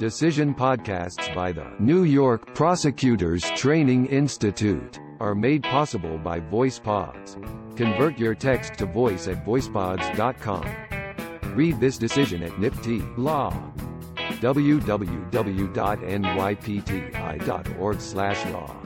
Decision podcasts by the New York Prosecutors Training Institute are made possible by VoicePods. Convert your text to voice at voicepods.com. Read this decision at NYPTI Law. www.nypti.org/law.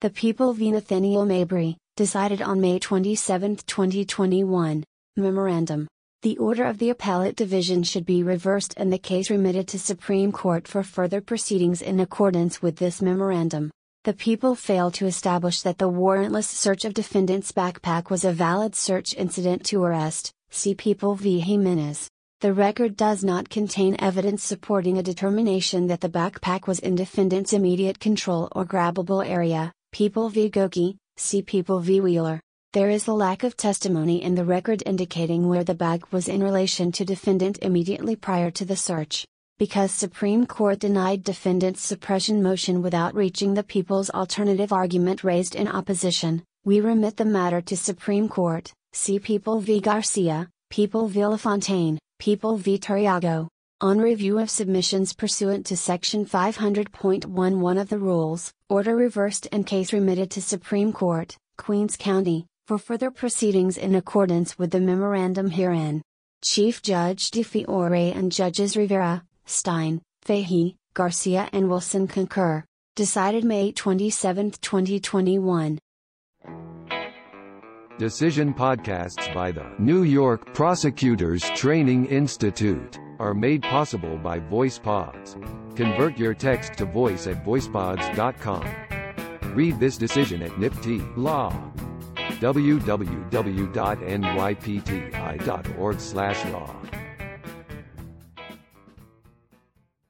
The People v. Nathaniel Mabry, decided on May 27, 2021. Memorandum. The order of the Appellate Division should be reversed and the case remitted to Supreme Court for further proceedings in accordance with this memorandum. The people failed to establish that the warrantless search of defendant's backpack was a valid search incident to arrest, see People v. Jimenez. The record does not contain evidence supporting a determination that the backpack was in defendant's immediate control or grabbable area, People v. Gokey, see People v. Wheeler. There is a lack of testimony in the record indicating where the bag was in relation to defendant immediately prior to the search. Because Supreme Court denied defendant's suppression motion without reaching the people's alternative argument raised in opposition, we remit the matter to Supreme Court, see People v. Garcia, People v. LaFontaine, People v. Tariago. On review of submissions pursuant to Section 500.11 of the rules, order reversed and case remitted to Supreme Court, Queens County, for further proceedings in accordance with the memorandum herein. Chief Judge DeFiore and Judges Rivera, Stein, Fahey, Garcia and Wilson concur. Decided May 27, 2021. Decision podcasts by the New York Prosecutors Training Institute are made possible by VoicePods. Convert your text to voice at voicepods.com. Read this decision at NYPTI Law. www.nypti.org/law.